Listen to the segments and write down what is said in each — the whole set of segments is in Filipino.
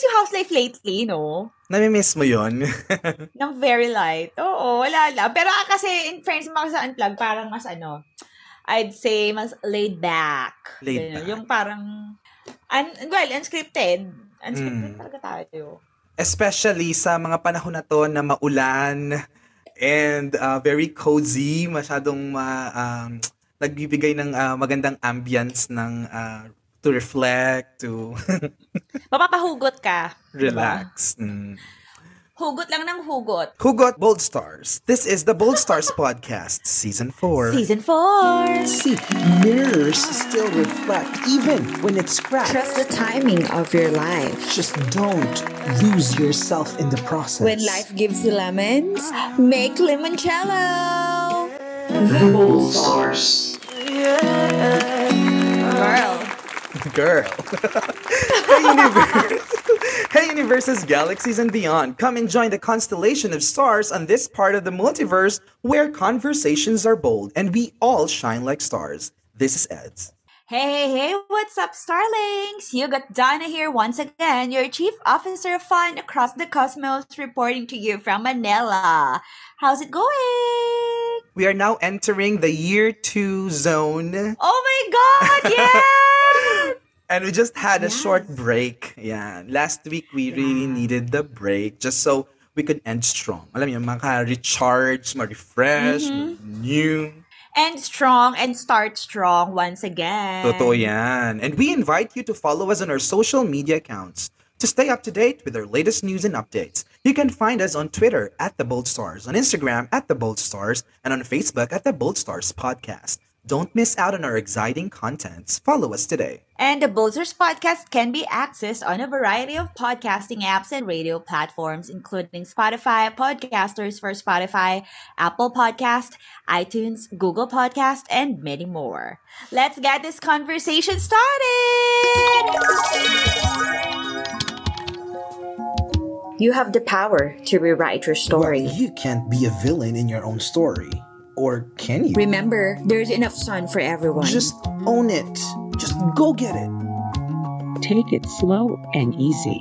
nami-miss yung house life lately, no? Nami-miss mo yun? Ng very light. Oo, wala lang. Pero ah, kasi, in fairness mga sa unplug, parang mas ano, I'd say mas laid back. Laid back. Yung parang, un- well, unscripted. Unscripted Mm. talaga tayo. Especially sa mga panahon na to na maulan and uh, very cozy, masyadong ma, um, nagbibigay ng uh, magandang ambience ng uh, to reflect, to Mapapahugot ka. relax. Mm. Hugot lang ng hugot. Hugot Bold Stars. This is the Bold Stars podcast, season 4. Season 4. See, mirrors still reflect even when it's cracked. Trust the timing of your life. Just don't lose yourself in the process. When life gives you lemons, make limoncello. The Bold Stars. Girl. Girl. hey, universe. hey, universes, galaxies, and beyond. Come and join the constellation of stars on this part of the multiverse where conversations are bold and we all shine like stars. This is Eds. Hey, hey, hey, what's up, Starlings? You got Donna here once again, your Chief Officer of Fun across the cosmos, reporting to you from Manila. How's it going? We are now entering the year two zone. Oh my god, yes! And we just had a Yes. short break. Yeah. Last week, we really needed the break just so we could end strong. Alam niyo, maka-recharge, ma-refresh, Mm-hmm. new. and strong and start strong once again. Totoo yan. And we invite you to follow us on our social media accounts to stay up to date with our latest news and updates. You can find us on Twitter at The Bold Stars, on Instagram at The Bold Stars, and on Facebook at The Bold Stars Podcast. Don't miss out on our exciting contents. Follow us today. And the Bolzers podcast can be accessed on a variety of podcasting apps and radio platforms, including Spotify, Podcasters for Spotify, Apple Podcast, iTunes, Google Podcast, and many more. Let's get this conversation started! You have the power to rewrite your story. Well, you can't be a villain in your own story. Or can you? Remember, there's enough sun for everyone. Just own it. Just go get it. Take it slow and easy.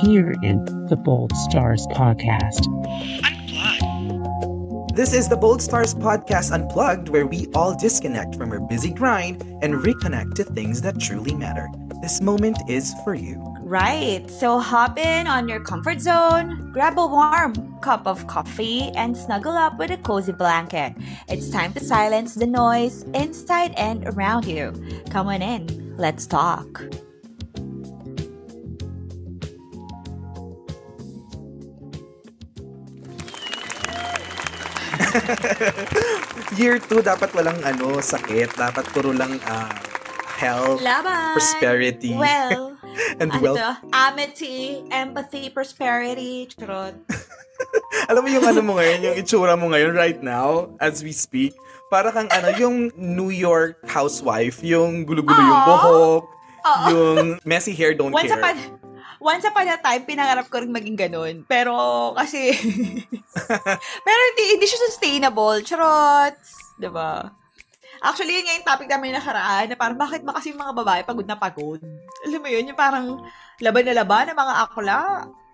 Here in the Bold Stars podcast. This is the Bold Stars Podcast Unplugged, where we all disconnect from our busy grind and reconnect to things that truly matter. This moment is for you. Right, so hop in on your comfort zone, grab a warm cup of coffee, and snuggle up with a cozy blanket. It's time to silence the noise inside and around you. Come on in, let's talk. Year 2, dapat walang ano, sakit. Dapat puro lang ah, health, Laban! prosperity, Well, and ano wealth. to? Amity, empathy, prosperity, charot. Alam mo yung ano mo ngayon, yung itsura mo ngayon right now, as we speak, para kang ano, yung New York housewife, yung gulo-gulo yung buhok, Oo. yung messy hair don't Once care. upon, once upon a time, pinangarap ko rin maging ganun. Pero, kasi, pero hindi, hindi siya sustainable. Charot! Diba? Actually, yun nga yung topic namin nakaraan, na parang bakit ba kasi mga babae pagod na pagod? Alam mo yun, yung parang laban na laban ng mga akla.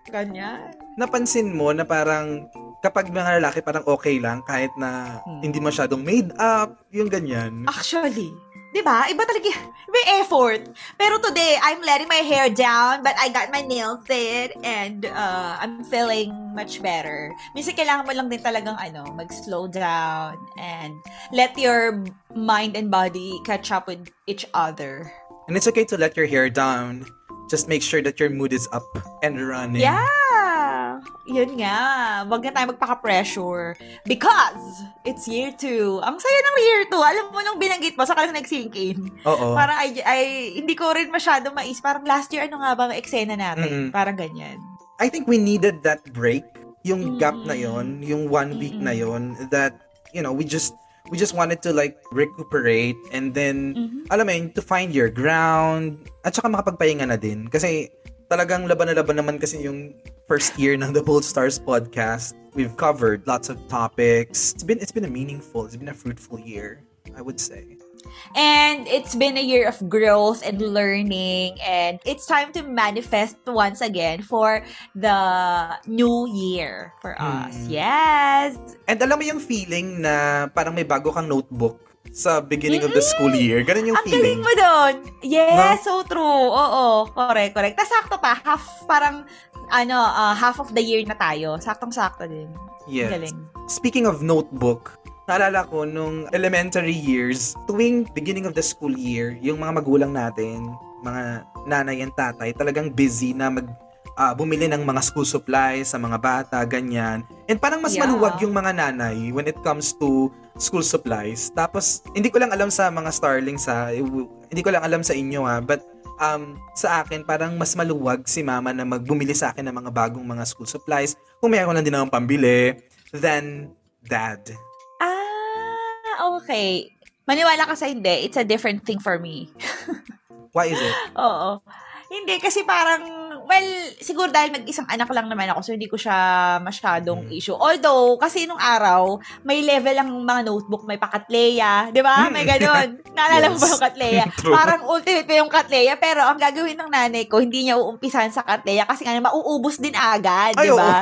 Ganyan. Napansin mo na parang kapag mga lalaki parang okay lang kahit na Hmm. hindi masyadong made up, yung ganyan. Actually, di ba? Iba talaga, may effort. Pero today, I'm letting my hair down, but I got my nails did, and uh, I'm feeling much better. Minsan kailangan mo lang din talagang ano, mag-slow down and let your mind and body catch up with each other. And it's okay to let your hair down. Just make sure that your mood is up and running. Yeah! Yun nga. Wag na tayo magpaka-pressure. Because, it's year two. Ang saya ng year two. Alam mo, nung binanggit mo, saka nag-sink in. Oo. Parang ay, ay, hindi ko rin masyado mais. Parang last year, ano nga bang eksena natin? Mm-mm. Parang ganyan. I think we needed that break, yung gap na yon, yung one week na yon that you know, we just we just wanted to like recuperate and then Mhm. alam mo yun, to find your ground at saka makapagpahinga na din kasi talagang laban na laban naman kasi yung first year ng The Bold Stars podcast. We've covered lots of topics. It's been it's been a meaningful, it's been a fruitful year, I would say. And it's been a year of growth and learning and it's time to manifest once again for the new year for us. Mm. Yes. And alam mo yung feeling na parang may bago kang notebook sa beginning of the school year. Ganun yung Ang galing feeling. mo doon. Yes, so true. Oo, correct, correct. Tapos sakto pa, half, parang, ano, ah, half of the year na tayo. Saktong-sakto din. Yes. Galing. Speaking of notebook, naalala ko nung elementary years, tuwing beginning of the school year, yung mga magulang natin, mga nanay and tatay, talagang busy na mag ah, bumili ng mga school supplies sa mga bata, ganyan. And parang mas Yeah. maluwag yung mga nanay when it comes to school supplies. Tapos, hindi ko lang alam sa mga starlings ha, hindi ko lang alam sa inyo ha, but um, sa akin, parang mas maluwag si mama na magbumili sa akin ng mga bagong mga school supplies. Kung mayroon lang din akong pambili, than dad. Ah, okay. Maniwala ka sa hindi, it's a different thing for me. Why is it? Oo. Hindi, kasi parang, well, siguro dahil mag-isang anak lang naman ako, so hindi ko siya masyadong Mm. issue. Although, kasi nung araw, may level ang mga notebook, may pakatleya, di ba? May ganun. Naalala mo. Yes. ba yung katleya? Parang ultimate pa yung katleya, pero ang gagawin ng nanay ko, hindi niya uumpisahan sa katleya kasi nga mauubos din agad, di ba?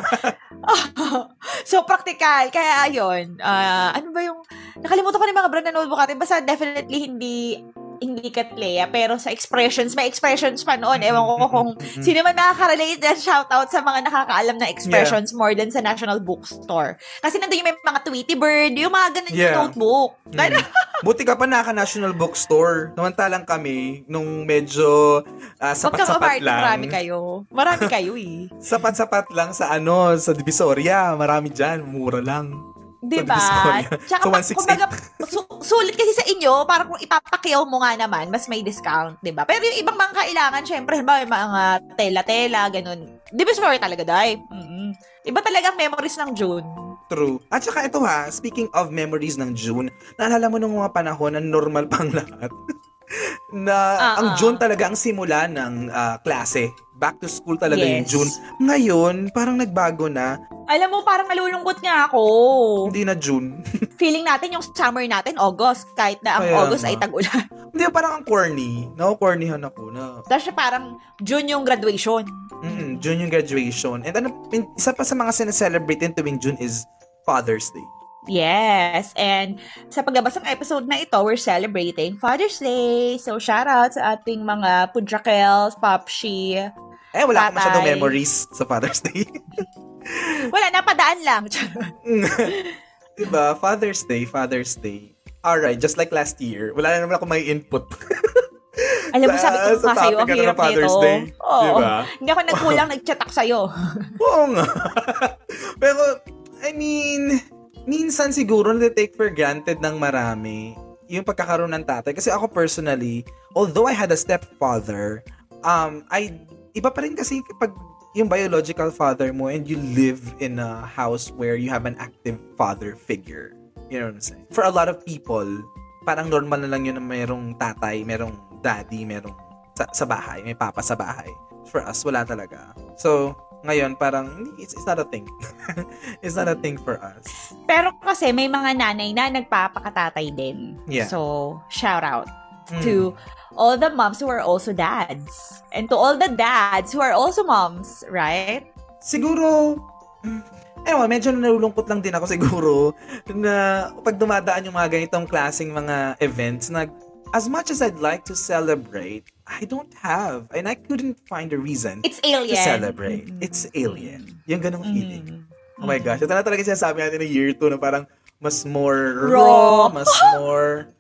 so, practical. Kaya, ayun. ah, ano ba yung, nakalimutan ko na yung mga brand na notebook natin. Basta definitely hindi hindi katleya, pero sa expressions, may expressions pa noon. Ewan ko kung sino man nakaka-relate na shoutout sa mga nakakaalam na expressions more than sa National Bookstore. Kasi nandun yung may mga Tweety Bird, yung mga ganun Yeah. yung notebook. Mm. Buti ka pa naka-national bookstore. Samantalang kami, nung medyo kang sapat-sapat lang. marami kayo. Marami kayo eh. Sapat-sapat lang sa ano, sa Divisoria. Marami dyan, mura lang. Di ba? Tsaka, 168. kumbaga, su- sulit kasi sa inyo, parang kung ipapakyaw mo nga naman, mas may discount, di ba? Pero yung ibang mga kailangan, syempre, halimbawa, yung mga tela-tela, ganun. Di ba sorry talaga, Day? mm Iba talagang memories ng June. True. At saka ito ha, speaking of memories ng June, naalala mo nung mga panahon na normal pang lahat. na Ah, ang ah. June talaga ang simula ng ah, klase. Back to school talaga yung Yes. June. Ngayon, parang nagbago na. Alam mo, parang nalulungkot nga ako. Hindi na June. Feeling natin yung summer natin, August. Kahit na ang Kaya August nga. ay tag-ulan. Hindi, parang ang corny. Na-cornyhan ako na Tapos siya parang June yung graduation. Mm, June yung graduation. And ano, isa pa sa mga sineselebrate in tuwing June is Father's Day. Yes. And sa paglabas ng episode na ito, we're celebrating Father's Day. So, shout out sa ating mga Pudrakels, Popshi. Eh, wala akong masyadong memories sa Father's Day. Wala, napadaan lang. diba? Father's Day, Father's Day. Alright, just like last year, wala na naman ako may input. Alam mo, Sa- sabi ko sa nga sa'yo, ang hirap nito. Day. Oo. Diba? Hindi ako nagkulang, nag-chat ako sa'yo. Oo nga. Pero, I mean, minsan siguro na-take for granted ng marami yung pagkakaroon ng tatay. Kasi ako personally, although I had a stepfather, um, I, iba pa rin kasi kapag yung biological father mo and you live in a house where you have an active father figure. You know what I'm saying? For a lot of people, parang normal na lang yun na mayroong tatay, mayroong daddy, mayroong sa, sa bahay, may papa sa bahay. For us, wala talaga. So, ngayon, parang, it's, it's not a thing. it's not a thing for us. Pero kasi may mga nanay na nagpapakatatay din. Yeah. So, shout out Mm. to all the moms who are also dads. And to all the dads who are also moms, right? Siguro, ewan, medyo nalulungkot lang din ako siguro na pag dumadaan yung mga ganitong klaseng mga events na as much as I'd like to celebrate, I don't have. And I couldn't find a reason It's alien. to celebrate. Mm-mm. It's alien. Yung ganong feeling. Mm. Oh my gosh. Ito na talaga sinasabi natin ng year 2 na parang mas more Raw. raw, mas more...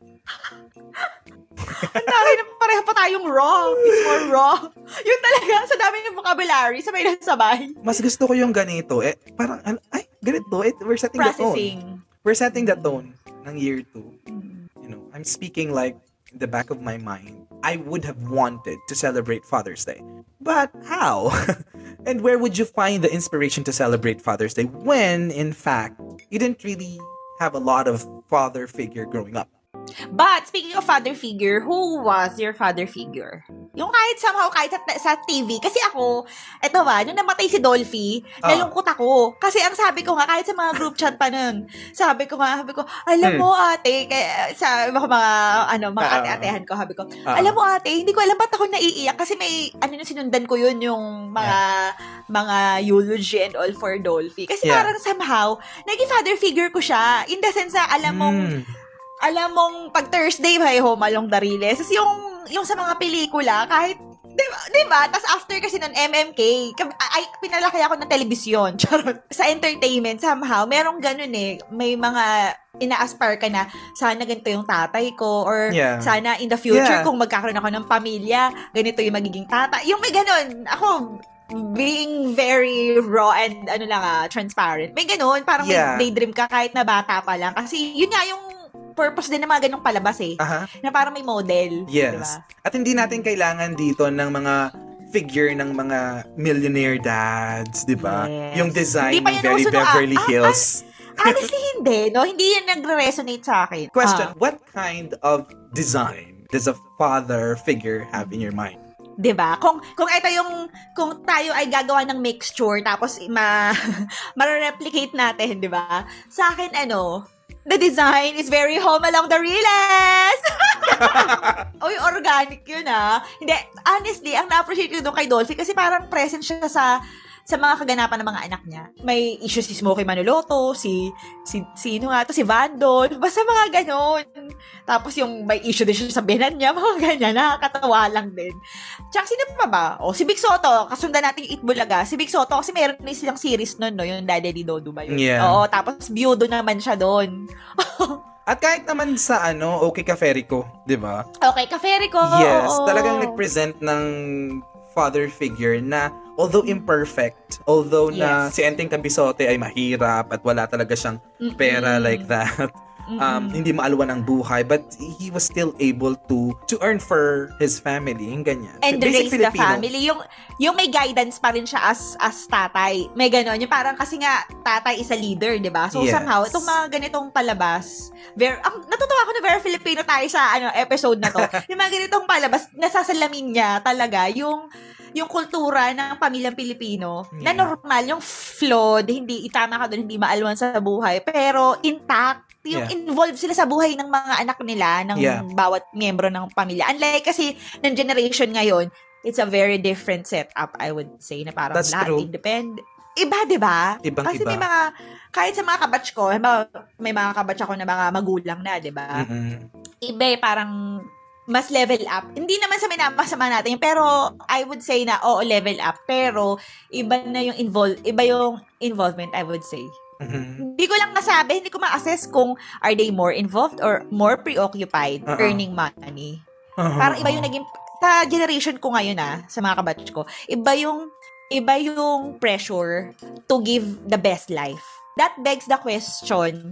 Ang dami na pareho pa tayong raw. It's more raw. Yun talaga, sa dami ng vocabulary, sabay na sabay. Mas gusto ko yung ganito. Eh, parang, ay, ganito. Eh, we're setting the tone. Processing. We're setting the tone ng year 2. Mm. You know, I'm speaking like the back of my mind. I would have wanted to celebrate Father's Day. But how? and where would you find the inspiration to celebrate Father's Day when, in fact, you didn't really have a lot of father figure growing up? But, speaking of father figure, who was your father figure? Yung kahit somehow, kahit sa, sa TV. Kasi ako, eto ba, nung namatay si Dolphy, Ah. nalungkot ako. Kasi ang sabi ko nga, kahit sa mga group chat pa nun, sabi ko nga, sabi ko, alam Hmm. mo ate, kaya, sa mga, mga ano, mga Ah. ate-atehan ko, sabi ko, Ah. alam mo ate, hindi ko alam ba't ako naiiyak kasi may, ano na sinundan ko yun, yung mga, mga eulogy and all for Dolphy. Kasi Yeah. parang somehow, naging father figure ko siya. In the sense na, alam mong, Mm. Alam mong pag Thursday, may home along the Riles. Tapos yung, yung sa mga pelikula, kahit, di ba? Di ba? Tapos after kasi ng MMK, ay, pinalaki ako ng telebisyon. Charot. Sa entertainment, somehow, merong ganun eh. May mga ina-aspire ka na, sana ganito yung tatay ko, or Yeah. sana in the future, Yeah. kung magkakaroon ako ng pamilya, ganito yung magiging tatay. Yung may ganun, ako, being very raw and ano lang ah, transparent. May ganun, parang Yeah. may daydream ka kahit na bata pa lang. Kasi yun nga yung purpose din ng mga ganung palabas eh. Aha. Na parang may model. Yes. Diba? At hindi natin kailangan dito ng mga figure ng mga millionaire dads, di ba? Yes. Yung design ng very uso nung- Beverly ah, ah, Hills. Honestly, hindi. No? Hindi yan nagre-resonate sa akin. Question, Ah, what kind of design does a father figure have in your mind? 'di ba? Kung kung ito yung kung tayo ay gagawa ng mixture tapos ma ma-replicate natin, 'di ba? Sa akin ano, the design is very home along the realest. Uy, organic yun ah. Hindi, honestly, ang na-appreciate ko doon kay Dolphy kasi parang present siya sa sa mga kaganapan ng mga anak niya. May issue si Smokey Manoloto, si, si, sino nga to, si Vandol, basta mga ganon. Tapos yung may issue din siya sa binan niya, mga ganyan, nakakatawa lang din. Tsaka sino pa ba? O, si Big Soto, kasundan natin yung Itbulaga. Si Big Soto, kasi meron din silang series nun, no? Yung Daddy di Dodo ba yun? Yeah. Oo, tapos biyudo naman siya doon. At kahit naman sa ano, okay ka Ferico, di ba? Okay, Kaferi ko. yes, oo. talagang nag-present ng father figure na although imperfect, although na Yes. si Enteng Cabisote ay mahirap at wala talaga siyang pera Mm-mm. like that. Um, hindi maalwan ng buhay but he was still able to to earn for his family yung ganyan and Basic raise the Filipino. family. Yung, yung may guidance pa rin siya as, as tatay. May ganon. Yung parang kasi nga, tatay is a leader, di ba? So Yes. somehow, itong mga ganitong palabas, very, ang, natutuwa ako na very Filipino tayo sa ano episode na to. yung mga ganitong palabas, nasasalamin niya talaga yung yung kultura ng pamilyang Pilipino na Yeah. normal, yung flawed, hindi itama ka doon, hindi maalwan sa buhay, pero intact, yung Yeah. involved sila sa buhay ng mga anak nila, ng Yeah. bawat miyembro ng pamilya. Unlike kasi ng generation ngayon, it's a very different setup, I would say, na parang That's lahat true. independent. Iba, di ba? Ibang Kasi iba. may mga, kahit sa mga kabatch ko, may mga kabatch ako na mga magulang na, di ba? Mm-mm. Iba eh, parang mas level up. Hindi naman sa minamasama natin, pero I would say na, oo, level up. Pero, iba na yung involve, iba yung involvement, I would say. Mhm. Hindi ko lang nasabi, hindi ko ma-assess kung are they more involved or more preoccupied Uh-uh. earning money. Uh-huh. Parang iba yung naging, sa generation ko ngayon ah, sa mga kabatch ko, iba yung, iba yung pressure to give the best life. That begs the question,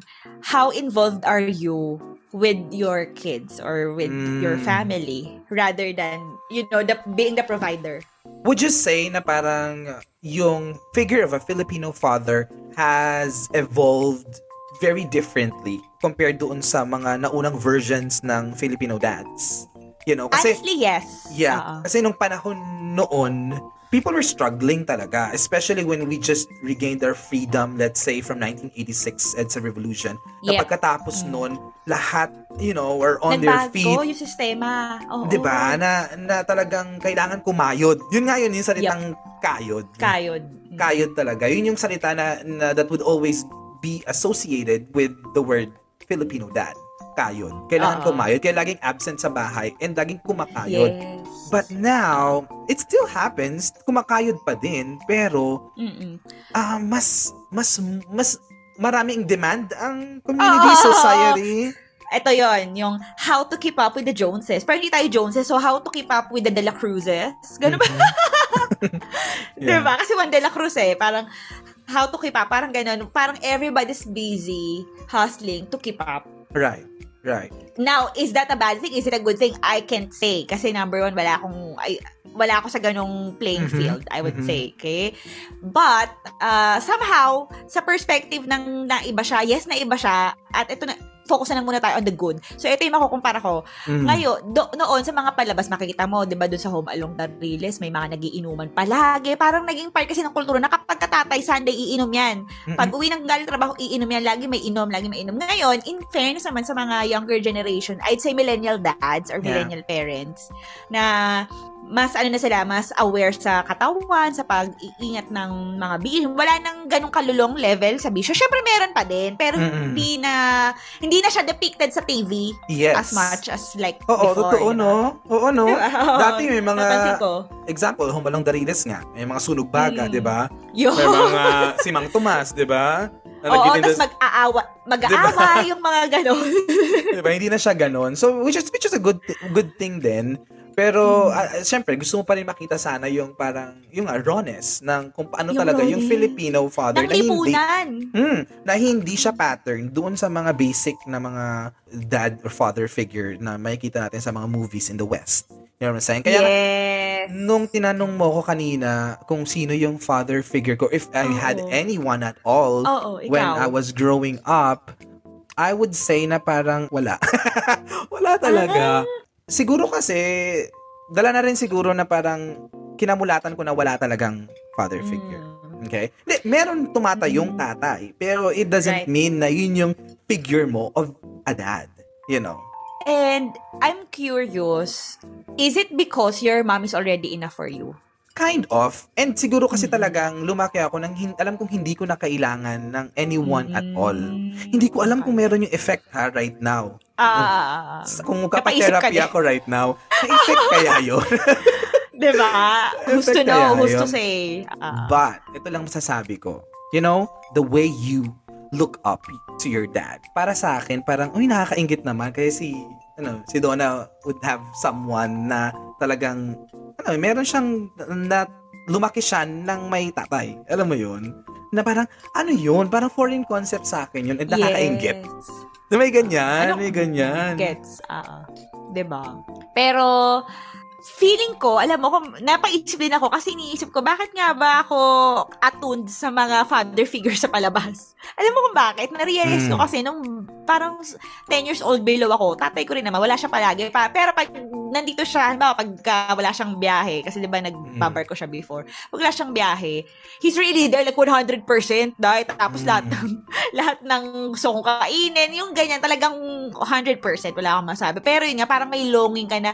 how involved are you with your kids or with your Mm. family rather than, you know, the, being the provider? Would you say na parang yung figure of a Filipino father has evolved very differently compared doon sa mga naunang versions ng Filipino dads? You know, kasi Honestly, yes. Yeah. Oo. Kasi nung panahon noon, people were struggling talaga. Especially when we just regained our freedom, let's say, from 1986 EDSA Revolution. Na Yep. pagkatapos noon, lahat, you know, were on their Nagbago feet. yung sistema. Oo. 'Di ba? Na, na talagang kailangan kumayod. Yun nga yun, yung salitang kayod. Kayod. Kayod talaga. Yun yung salita na, na that would always be associated with the word Filipino dad. Kayod. Kailangan Oo. kumayod. Kaya laging absent sa bahay and laging kumakayod. Yes. But now, it still happens, kumakayod pa din, pero Mm-mm. ah mas mas mas maraming demand ang community Oo. society. Ito yon yung how to keep up with the Joneses. Pero hindi tayo Joneses, so how to keep up with the De La Cruzes. Ganun ba? Yeah. Diba? Kasi one De La Cruz eh, parang how to keep up, parang ganun. Parang everybody's busy hustling to keep up. Right. Right. Now, is that a bad thing? Is it a good thing? I can't say. Kasi number one, wala akong, ay, wala ako sa ganong playing Mhm. field, I would Mhm. say. Okay? But, uh, somehow, sa perspective ng na iba siya, yes, na iba siya, at ito na, focus na lang muna tayo on the good. So, ito yung makukumpara ko. Mm. Ngayon, do, noon sa mga palabas, makikita mo, di ba, doon sa Home Along the Riles, may mga nagiinuman palagi. Parang naging part kasi ng kultura na kapag katatay, Sunday, iinom yan. Pag uwi ng galing trabaho, iinom yan. Lagi may inom, lagi may inom. Ngayon, in fairness naman sa mga younger generation, I'd say millennial dads or Yeah. millennial parents, na mas ano na sila, mas aware sa katawan, sa pag-iingat ng mga bisyo. Wala nang ganong kalulong level sa bisyo. Syempre meron pa din, pero Mm-mm. hindi na hindi na siya depicted sa TV Yes. as much as like Oo, before. totoo, diba? no? Oo, no? Dati may mga-. Example, Humalong Dariles nga. May mga sunog baga, Mm. di ba? May mga si Mang Tomas, di ba? Na Oo, tapos mag-aawa, mag-aawa yung mga ganon. diba? Hindi na siya ganon. So, which is, which is a good good thing din. Pero, Hmm. ah, syempre, gusto mo pa rin makita sana yung parang, yung uh, rawness ng kung paano Yung talaga yung rawness. Filipino father Ng na hindi, hmm, na hindi siya pattern doon sa mga basic na mga dad or father figure na makikita natin sa mga movies in the West. You know what I'm saying? Kaya, yes. nung tinanong mo ko kanina kung sino yung father figure ko, if I had Oo. anyone at all, ikaw. when I was growing up, I would say na parang wala. wala talaga. Siguro kasi, dala na rin siguro na parang kinamulatan ko na wala talagang father figure. Mm. Okay? Hindi, meron tumatayong tatay. Pero it doesn't Right. mean na yun yung figure mo of a dad. You know? And I'm curious, is it because your mom is already enough for you? Kind of. And siguro kasi Mm. talagang lumaki ako nang hin- alam kong hindi ko na kailangan ng anyone at all. Mm. Hindi ko alam kung meron yung effect ha right now. Ah, Kung Napaisip ka kapag-therapy din. ako right now, na-effect kaya yun? diba? Who's to know? Who's to say? Ah. But, ito lang masasabi ko. You know, the way you look up to your dad. Para sa akin, parang, uy, nakakaingit naman. Kaya si, ano, si Donna would have someone na talagang, ano, meron siyang, na lumaki siya ng may tatay. Alam mo yun? Na parang, ano yun? Parang foreign concept sa akin yun. And nakakaingit. Yes. May ganyan, Ano? may ganyan. Gets. Ah, 'di ba? Pero feeling ko, alam mo, kung napaisip din ako kasi iniisip ko, bakit nga ba ako attuned sa mga father figures sa palabas? Alam mo kung bakit? Na-realize ko Mm. kasi nung parang 10 years old below ako, tatay ko rin naman, wala siya palagi. Pa, pero pag nandito siya, halimbawa, pagka wala siyang biyahe, kasi di ba nagbabar ko siya before, pag wala siyang biyahe, he's really there like 100% dahil tapos Mm. lahat ng lahat ng gusto kong kainin, yung ganyan, talagang 100%, wala akong masabi. Pero yun nga, parang may longing ka na,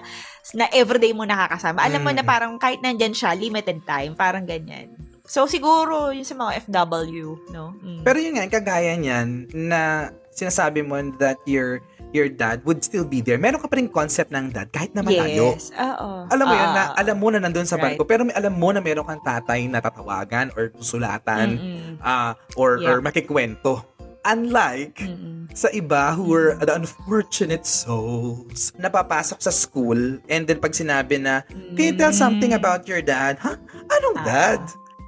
na everyday mo nakakasama. Alam mo na Mm. parang kahit nandyan siya, limited time, parang ganyan. So, siguro, yun sa mga FW, no? Mm. Pero yun nga, kagaya niyan na sinasabi mo that your your dad would still be there. Meron ka pa rin concept ng dad kahit na malayo. yes, oo. Alam mo yun, Ah, na alam mo na nandun sa Right. barko, pero may alam mo na meron kang tatay na tatawagan or susulatan Mm-mm. ah, or, Yeah. or makikwento. Unlike Mm-mm. sa iba who were the unfortunate souls napapasok sa school and then pag sinabi na, can you tell something Mm. about your dad? Ha? Anong Ah. dad?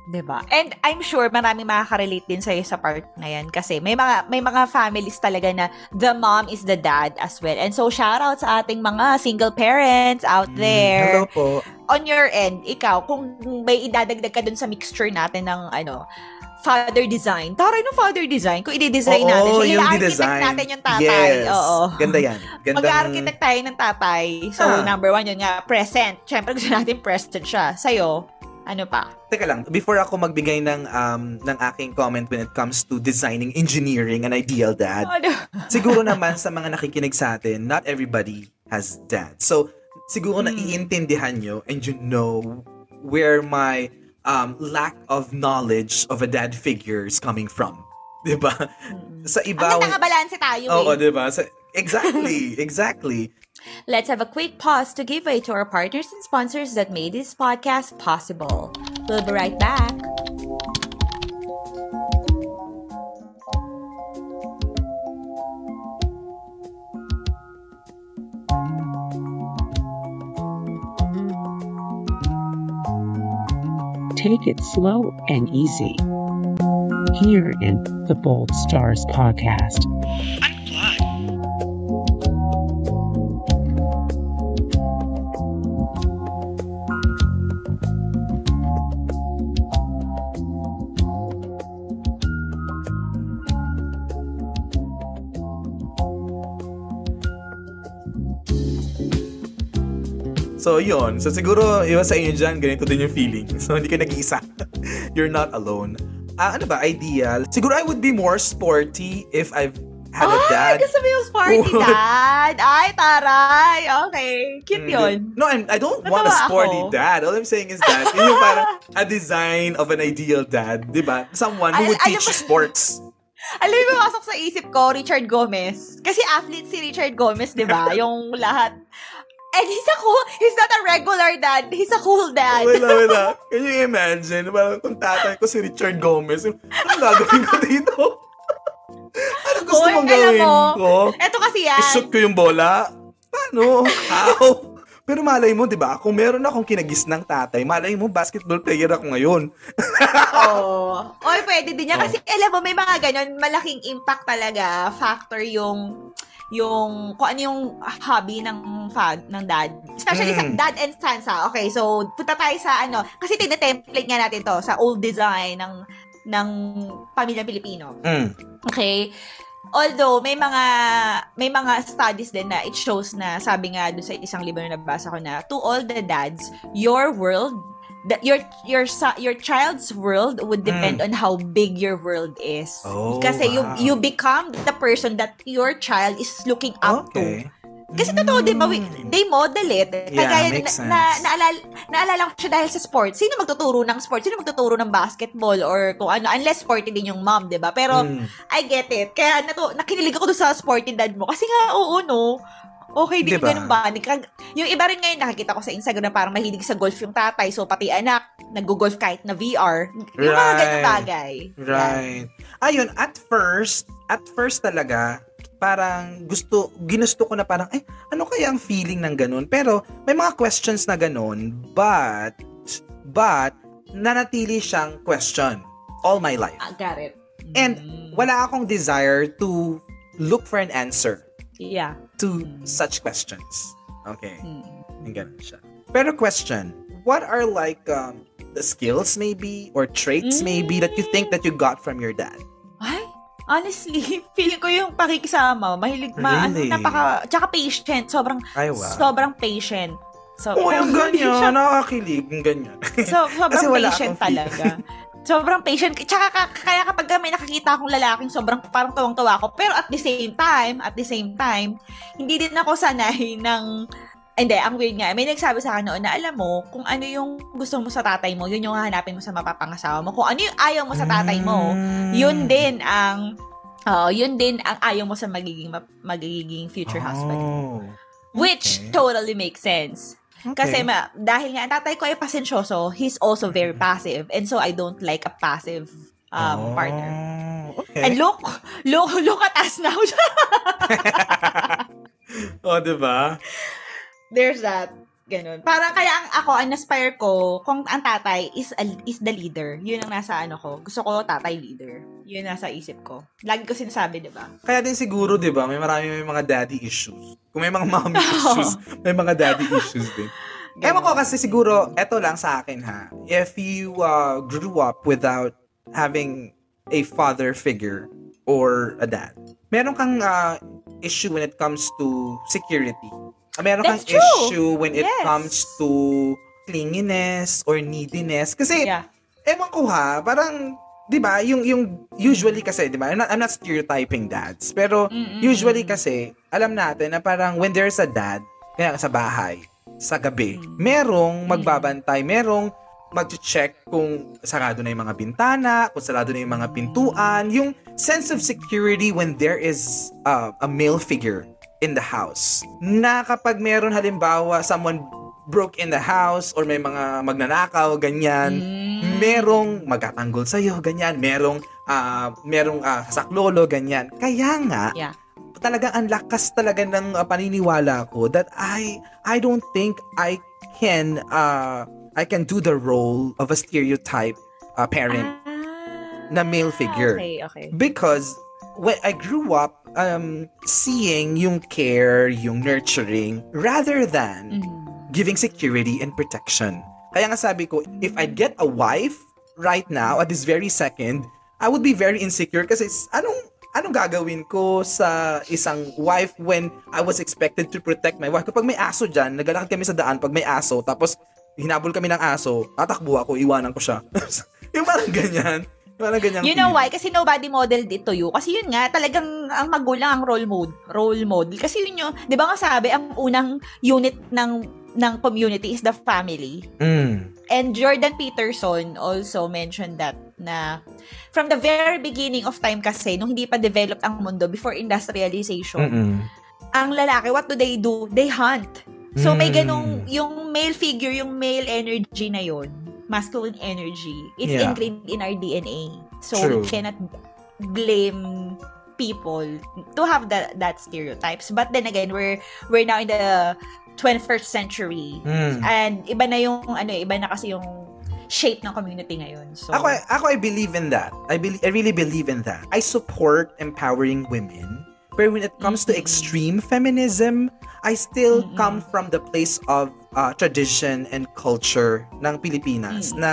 'Di ba? And I'm sure maraming makaka-relate din sa'yo sa part na yan kasi may mga may mga families talaga na the mom is the dad as well. And so shout out sa ating mga single parents out Mm, there. Hello po. On your end, ikaw kung may idadagdag ka dun sa mixture natin ng ano father design. Taray ng father design. Kung i-design natin siya, yung i-architect natin yung tatay. Yes. Oo. Ganda yan. Gandang... Mag-architect tayo ng tatay. So, Ah. number one, yun nga, present. Siyempre, gusto natin present siya. Sa'yo, ano pa? Teka lang, before ako magbigay ng um ng aking comment when it comes to designing, engineering, an ideal dad, Ano? siguro naman sa mga nakikinig sa atin, not everybody has dad. So, siguro Hmm. na iintindihan nyo and you know where my um, lack of knowledge of a dad figure is coming from. 'Di ba? Sa iba... Ang nakabalanse tayo Oo, eh. 'di ba? Sa, exactly, exactly. Let's have a quick pause to give way to our partners and sponsors that made this podcast possible. We'll be right back. Take it slow and easy. Here in the Bold Stars podcast. Yun. So, siguro, iba sa inyo dyan, ganito din yung feeling. So, hindi ka nag-iisa. You're not alone. Ah, ano ba? Ideal? Siguro I would be more sporty if I've had a Ay, dad. gusto mo yung sporty dad. Ay, taray. Okay. Cute Hindi. yun. No, I'm, I don't want a Natawa sporty ako. dad. All I'm saying is that, yun yung parang a design of an ideal dad. Di ba? Someone who would teach sports. Alam mo, pumasok sa isip ko, Richard Gomez. Kasi athlete si Richard Gomez, di ba? yung lahat. And he's a cool, he's not a regular dad. He's a cool dad. Wala, wala. Can you imagine? Parang kung tatay ko si Richard Gomez, anong gagawin ko dito? ano gusto Hoy, mong gawin mo, ko? Eto kasi yan. I-shoot ko yung bola? Paano? How? Pero malay mo, di ba? Kung meron akong kinagis ng tatay, malay mo, basketball player ako ngayon. Oo. Oy, pwede din yan. Kasi alam mo, may mga ganun, malaking impact talaga, factor yung yung kung ano yung hobby ng fad ng dad. Especially Mm. sa dad and Sansa. Okay, so punta tayo sa ano, kasi tina-template nga natin to sa old design ng ng pamilya Pilipino. Mm. Okay? Although may mga may mga studies din na it shows na sabi nga doon sa isang libro na nabasa ko na to all the dads, your world that your your your child's world would depend on how big your world is. Mm. Oh, Kasi you wow. you become the person that your child is looking up to. Okay. Kasi totoo, di ba, we- Mm. they model it. Yeah, makes na, na, sense. naalala, naalala ko siya dahil sa sports. Sino magtuturo ng sports? Sino magtuturo ng basketball or kung ano? Unless sporty din yung mom, di ba? Pero, Mm. I get it. Kaya nato, nakinilig ako doon sa sporty dad mo. Kasi nga, oo, no? Okay din Diba? ganun ba? Yung iba rin ngayon, nakikita ko sa Instagram na parang mahilig sa golf yung tatay. So, pati anak, nag-golf kahit na VR. Yung mga Right. ganun bagay. Right. Ayun, at first, at first talaga, parang gusto, ginusto ko na parang, eh, ano kaya ang feeling ng ganun? Pero, may mga questions na ganun, but, but, nanatili siyang question all my life. Ah, got it. And, Mm. wala akong desire to look for an answer Yeah. To such questions. Okay. Mm. Ganun siya. Pero question, what are like um, the skills maybe or traits maybe that you think that you got from your dad? Ay, honestly, feeling ko yung pakikisama, mahilig ma, ano, Really? napaka, tsaka patient, sobrang, Ay, wow. sobrang patient. So, Oo, yung ganyan. Nakakakilig. Yung ganyan. So, sobrang patient talaga. sobrang patient. Tsaka ka- kaya kapag may nakakita akong lalaking sobrang parang tuwang-tuwa ako. Pero at the same time, at the same time, hindi din ako sanay ng hindi, ang weird nga. May nagsabi sa akin noon na alam mo, kung ano yung gusto mo sa tatay mo, yun yung hahanapin mo sa mapapangasawa mo. Kung ano yung ayaw mo sa tatay mo, yun din ang oh, yun din ang ayaw mo sa magiging ma- magiging future husband. Oh. Which okay. totally makes sense. Kasi ma, dahil nga ang tatay ko ay pasensyoso, he's also very passive. And so I don't like a passive um, Oh, partner. Okay. And look, look, look at us now. oh, diba? There's that. Ganun. Parang kaya ang ako, ang aspire ko, kung ang tatay is a- is the leader. Yun ang nasa ano ko. Gusto ko tatay leader. Yun nasa isip ko. Lagi ko sinasabi, di ba? Kaya din siguro, di ba, may marami may mga daddy issues. Kung may mga mommy issues, may mga daddy issues din. Ewan ko kasi siguro, eto lang sa akin ha. If you uh, grew up without having a father figure or a dad, meron kang uh, issue when it comes to security. Uh, meron That's kang true. issue when it Yes. comes to clinginess or neediness. Kasi, Yeah. ewan ko ha, parang, di ba, yung, yung usually kasi, di ba, I'm not, I'm not stereotyping dads, pero Mm-mm. usually kasi, alam natin na parang when there's a dad, kaya sa bahay, sa gabi, Mm. merong magbabantay, merong mag-check kung sarado na yung mga bintana, kung sarado na yung mga pintuan, yung sense of security when there is uh, a male figure in the house. Na kapag meron halimbawa someone broke in the house or may mga magnanakaw, ganyan, Mm. merong magtatanggol sa'yo, ganyan, merong, ah merong ah, saklolo, ganyan. Kaya nga, Yeah. talagang ang lakas talaga ng uh, paniniwala ko that I I don't think I can uh I can do the role of a stereotype uh, parent Ah, na male figure Okay, okay. because when I grew up um seeing yung care, yung nurturing rather than Mm. Giving security and protection. Kaya nga sabi ko, if I'd get a wife right now at this very second, I would be very insecure kasi anong anong gagawin ko sa isang wife when I was expected to protect my wife? Kapag may aso dyan, naglalakad kami sa daan pag may aso, tapos hinabol kami ng aso, tatakbo ako, iwanan ko siya. yung parang ganyan. Parang ganyan. You know why? Kasi nobody modeled it to you. Kasi yun nga, talagang ang magulang ang role mode, role model. Kasi yun yung, di ba nga sabi, ang unang unit ng ng community is the family. Mm. And Jordan Peterson also mentioned that na from the very beginning of time kasi, nung hindi pa developed ang mundo before industrialization, Mm-mm. ang lalaki, what do they do? They hunt. So may Mm. ganong, yung male figure, yung male energy na yon masculine energy, it's Yeah. ingrained in our DNA. So True. we cannot blame people to have that that stereotypes. But then again, we're we're now in the 21st century. Mm. And iba na yung ano, iba na kasi yung shape ng community ngayon. So Ako, ako, I believe in that. I, believe, I really believe in that. I support empowering women. But when it comes to Mhm. extreme feminism, I still Mm-mm. come from the place of uh, tradition and culture ng Pilipinas Mm. na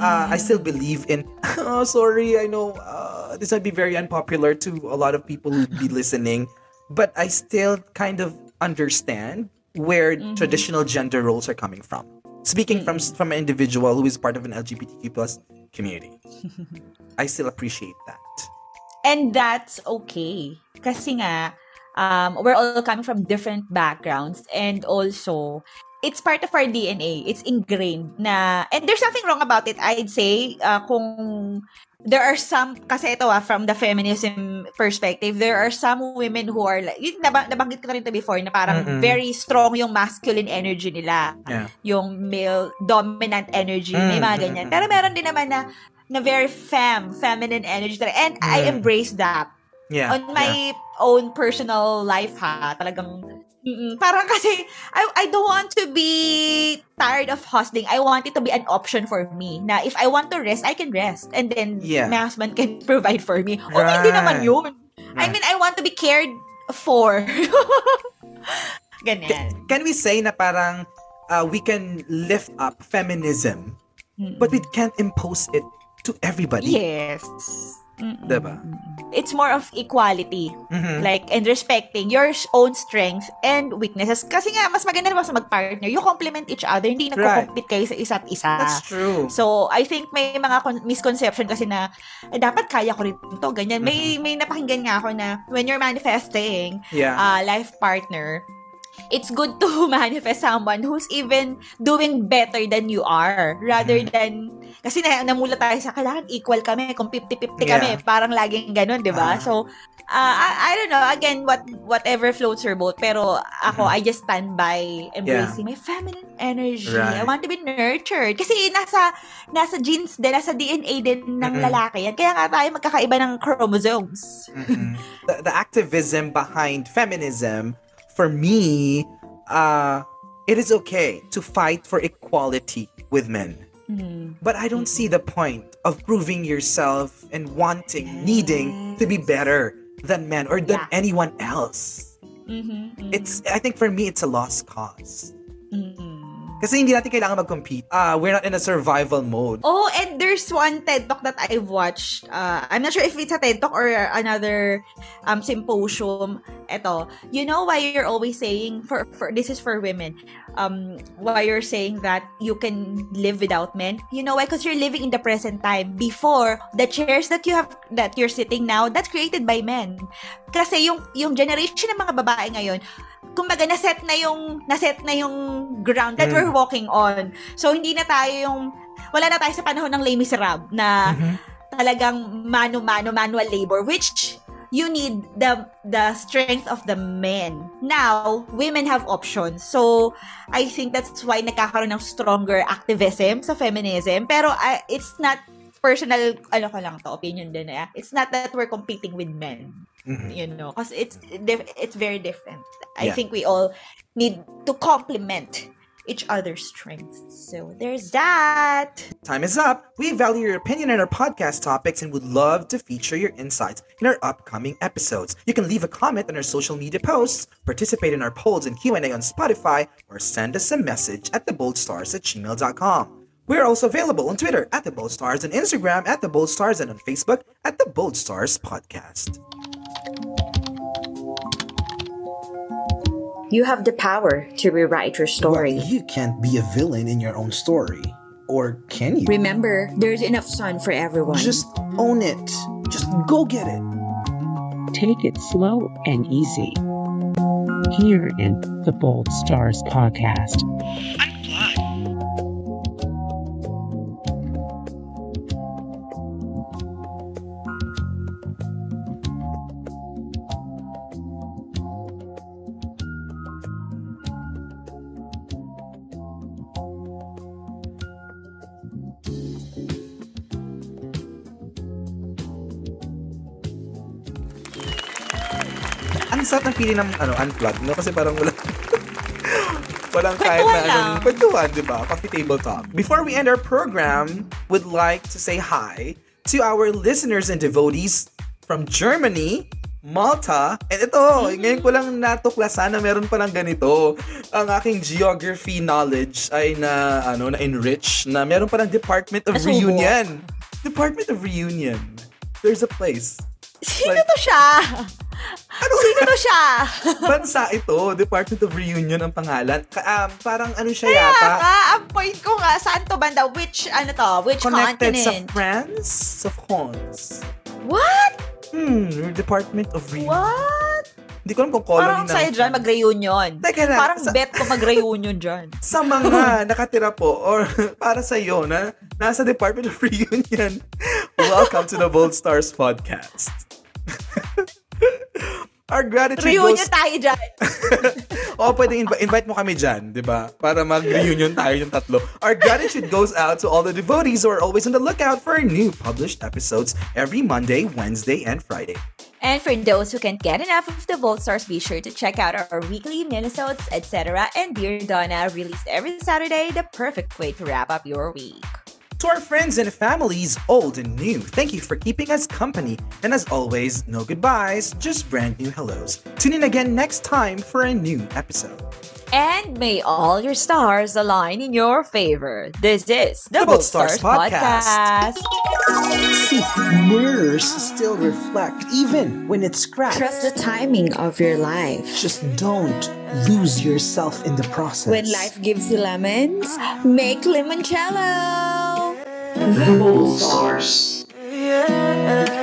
uh, I still believe in, oh, sorry, I know uh, this might be very unpopular to a lot of people who be listening, but I still kind of understand where Mhm. traditional gender roles are coming from. Speaking from from an individual who is part of an LGBTQ plus community, I still appreciate that. And that's okay. Kasi nga, um, we're all coming from different backgrounds and also, it's part of our DNA. It's ingrained na, and there's nothing wrong about it. I'd say, uh, kung there are some, kasi ito ah, from the feminism perspective, there are some women who are like, yun, nab- nabanggit ko na rin to before, na parang Mm-mm. very strong yung masculine energy nila. Yeah. Yung male dominant energy, may Mm, mga ganyan. Pero meron din naman na na very femme, feminine energy. And I Mm. embrace that. Yeah. On my own personal life ha, talagang mm, parang kasi I I don't want to be tired of hustling. I want it to be an option for me. Na if I want to rest, I can rest. And then Yeah. my husband can provide for me. Okay din naman Right. yun. I mean, I want to be cared for. Ganyan. Can we say na parang uh, we can lift up feminism, Mm. but we can't impose it to everybody? Yes. Mm-mm. Diba? It's more of equality. Mhm. Like, and respecting your own strength and weaknesses. Kasi nga, mas maganda naman sa mag-partner. You complement each other. Hindi nagko-compete kayo sa isa't isa. That's true. So, I think may mga con- misconception kasi na, eh, dapat kaya ko rin to, ganyan. May, Mm-hmm. may napakinggan nga ako na, when you're manifesting yeah. a life partner, it's good to manifest someone who's even doing better than you are rather Mm-hmm. than kasi na, namula tayo sa kailangan equal kami kung 50-50 Yeah. kami parang laging ganun di ba Ah. so uh, I, I don't know again what whatever floats your boat pero ako Mhm. I just stand by embracing my feminine energy I Right. want to be nurtured kasi nasa nasa genes din nasa DNA din ng Mhm. lalaki yan kaya nga tayo magkakaiba ng chromosomes Mhm. the, the activism behind feminism, for me, uh, it is okay to fight for equality with men. Mhm. But I don't see the point of proving yourself and wanting, needing to be better than men or than Yeah. anyone else. Mhm. Mhm. It's I think for me it's a lost cause. Kasi hindi natin kailangan mag-compete. Uh, we're not in a survival mode. Oh, and there's one TED Talk that I've watched. Uh, I'm not sure if it's a TED Talk or another um symposium. Ito, you know why you're always saying for for this is for women. Um, why you're saying that you can live without men? You know why? Because you're living in the present time. Before the chairs that you have that you're sitting now, that's created by men. Kasi yung yung generation ng mga babae ngayon, kumbaga naset na yung naset na yung ground that Mm. we're walking on. So hindi na tayo yung wala na tayo sa panahon ng Les Miserables na Mhm. talagang mano-mano manual labor which you need the the strength of the men. Now, women have options. So, I think that's why nagkakaroon ng stronger activism sa feminism. Pero I- it's not personal, ano ko lang to, opinion din na. It's not that we're competing with men Mhm. you know because it's it's very different i Yeah. think we all need to complement each other's strengths so there's that Time is up. We value your opinion on our podcast topics and would love to feature your insights in our upcoming episodes. You can leave a comment on our social media posts, participate in our polls and Q&A on Spotify, or send us a message at theboldstars at gmail.com. We're also available on Twitter at The Bold Stars and Instagram at The Bold Stars and on Facebook at The Bold Stars Podcast. You have the power to rewrite your story. Well, you can't be a villain in your own story. Or can you? Remember, there's enough sun for everyone. Just own it. Just go get it. Take it slow and easy. Here in the Bold Stars podcast. Ang sarap ng feeling ng ano, unplugged, no? Kasi parang wala... walang kahit na anong kwentuhan, di ba? Coffee table talk. Before we end our program, would like to say hi to our listeners and devotees from Germany, Malta, and ito, ngayon ko lang natuklasan na meron palang ganito. Ang aking geography knowledge ay na, ano, na-enrich na meron palang Department of Nasubo. Reunion. Department of Reunion. There's a place. Sino Like- to siya? Ano Sino to siya? bansa ito, Department of Reunion ang pangalan. Ka, um, parang ano siya Kaya yata, nga, ang point ko nga, saan to banda? Which, ano to? Which connected sa continent? France, sa France. What? Hmm, Department of Reunion. What? Hindi ko alam kung colony Parang ng... sa'yo dyan, mag-reunion. Teka lang, Parang sa- bet ko mag-reunion dyan. Sa mga nakatira po, or para sa iyo na nasa Department of Reunion, welcome to the Bold Stars Podcast. Our gratitude Reunion goes... tayo dyan. o, pwede inv- invite mo kami dyan, di ba? Para mag-reunion tayo yung tatlo. Our gratitude goes out to all the devotees who are always on the lookout for new published episodes every Monday, Wednesday, and Friday. And for those who can't get enough of the Bold Stars, be sure to check out our weekly minisodes, etc. And Dear Donna, released every Saturday, the perfect way to wrap up your week. To our friends and families, old and new, thank you for keeping us company. And as always, no goodbyes, just brand new hellos. Tune in again next time for a new episode. And may all your stars align in your favor. This is the, The Bold Bold Stars Stars, Podcast. See, mirrors still reflect even when it's cracked. Trust the timing of your life. Just don't lose yourself in the process. When life gives you lemons, make limoncello. The Bull Stars. Yeah.